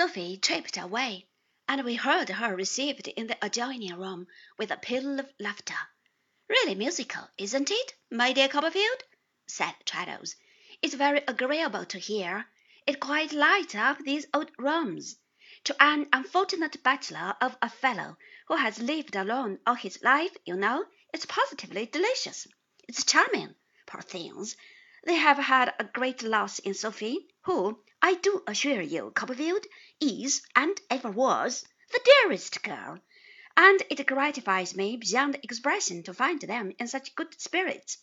Sophie tripped away, and we heard her received in the adjoining room with a peal of laughter. Really musical, isn't it, my dear Copperfield? said Traddles. It's very agreeable to hear. It quite lights up these old rooms. To an unfortunate bachelor of a fellow who has lived alone all his life, you know, it's positively delicious. It's charming. Poor things! They have had a great loss in Sophie, who, I do assure you, Copperfield, is, and ever was, the dearest girl, and it gratifies me beyond expression to find them in such good spirits.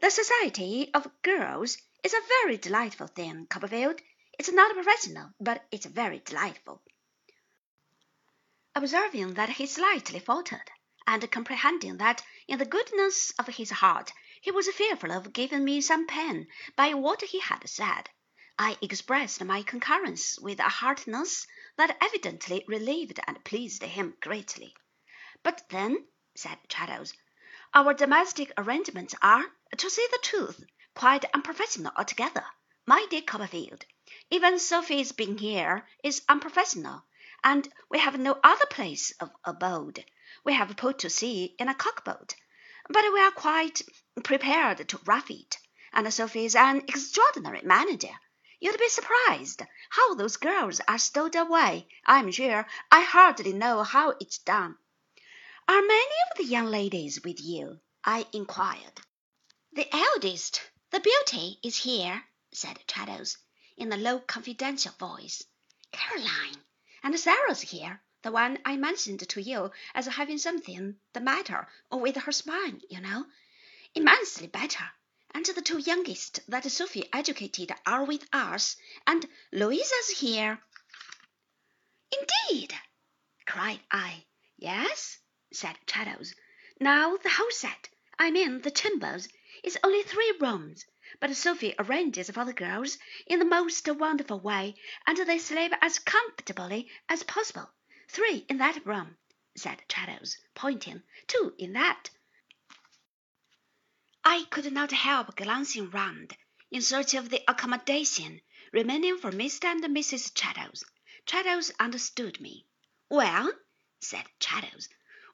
The society of girls is a very delightful thing, Copperfield. It's not professional, but it's very delightful. Observing that he slightly faltered, and comprehending that in the goodness of his heart he was fearful of giving me some pain by what he had said, I expressed my concurrence with a heartiness that evidently relieved and pleased him greatly. But then, said Traddles, our domestic arrangements are, to say the truth, quite unprofessional altogether, my dear Copperfield. Even Sophie's being here is unprofessional, and we have no other place of abode. We have put to sea in a cockboat, but we are quite prepared to rough it, and Sophie is an extraordinary manager. You'd be surprised how those girls are stowed away. I'm sure I hardly know how it's done. Are many of the young ladies with you? I inquired. The eldest, the beauty, is here, said Traddles, in a low, confidential voice. Caroline, and Sarah's here, the one I mentioned to you as having something the matter with her spine, you know. Immensely better. And the two youngest that Sophie educated are with us, and Louisa's here. Indeed, cried I. Yes, said Traddles. Now the whole set, I mean the chambers, is only three rooms, but Sophie arranges for the girls in the most wonderful way, and they sleep as comfortably as possible. Three in that room, said Traddles, pointing. Two in that. I could not help glancing round in search of the accommodation remaining for Mr. and Mrs. Traddles. Traddles understood me. Well, said Traddles,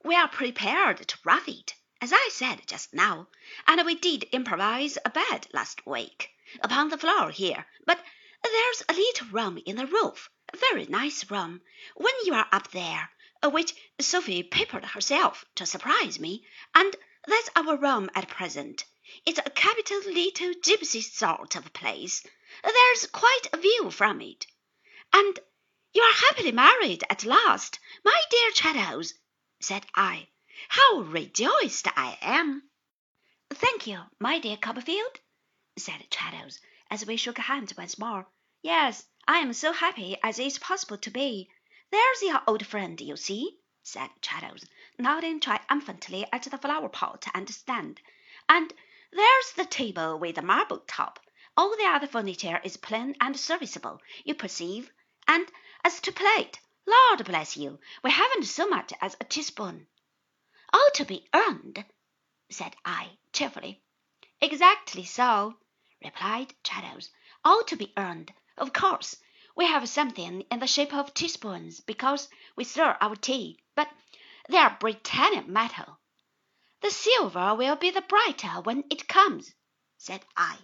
we are prepared to rough it, as I said just now, and we did improvise a bed last week upon the floor here, but there's a little room in the roof, very nice room, when you are up there, uh, which Sophie papered herself to surprise me, and that's our room at present. It's a capital little gipsy sort of place. There's quite a view from it. And you are happily married at last, my dear Traddles said I. How rejoiced I am! Thank you, my dear Copperfield, said Traddles, as we shook hands once more. Yes, I am so happy as is possible to be. There's your old friend, you see, said Traddles, nodding triumphantly at the flower pot and stand. And there's the table with the marble top. All the other furniture is plain and serviceable, you perceive. And as to plate, Lord bless you, we haven't so much as a teaspoon. All to be earned, said I, cheerfully. Exactly so, replied Traddles. All to be earned. Of course, we have something in the shape of teaspoons because we stir our tea, but they are Britannia metal. The silver will be the brighter when it comes, said I.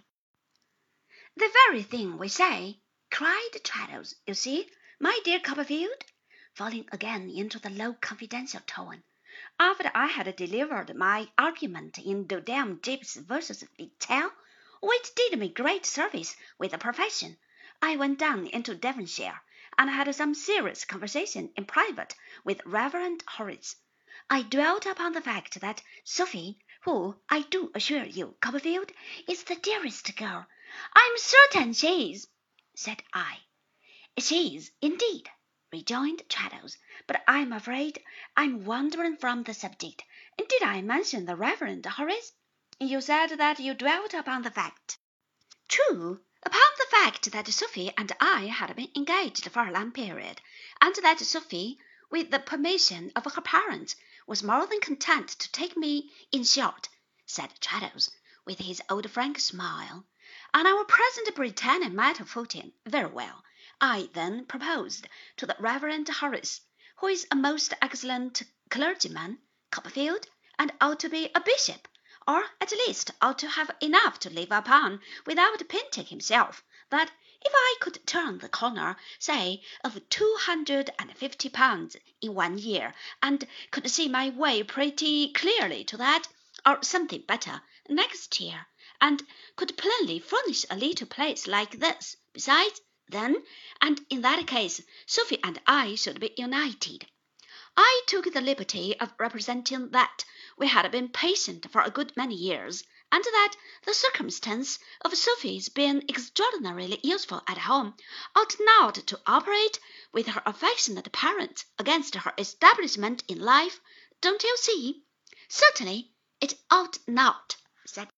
The very thing we say, cried Traddles. You see, my dear Copperfield, falling again into the low confidential tone, after I had delivered my argument in Dodam Gibbs versus Littell, which did me great service with the profession, I went down into Devonshire and had some serious conversation in private with Reverend Horace. I dwelt upon the fact that Sophie, who, I do assure you, Copperfield, is the dearest girl. I'm certain she is, said I. She is, indeed, rejoined Traddles, but I'm afraid I'm wandering from the subject. Did I mention the Reverend Horace? You said that you dwelt upon the fact. True, upon the fact that Sophie and I had been engaged for a long period, and that Sophie, with the permission of her parents, was more than content to take me in short, said Traddles, with his old frank smile. On our present Britannia metal footing, very well. I then proposed to the Reverend Horace, who is a most excellent clergyman, Copperfield, and ought to be a bishop, or at least ought to have enough to live upon without painting himself, that if I could turn the corner, say, of two hundred and fifty pounds in one year, and could see my way pretty clearly to that, or something better, next year, and could plainly furnish a little place like this besides, then, and in that case, Sophie and I should be united. I took the liberty of representing that we had been patient for a good many years, and that the circumstance of Sophie's being extraordinarily useful at home ought not to operate with her affectionate parents against her establishment in life. Don't you see? Certainly it ought not, said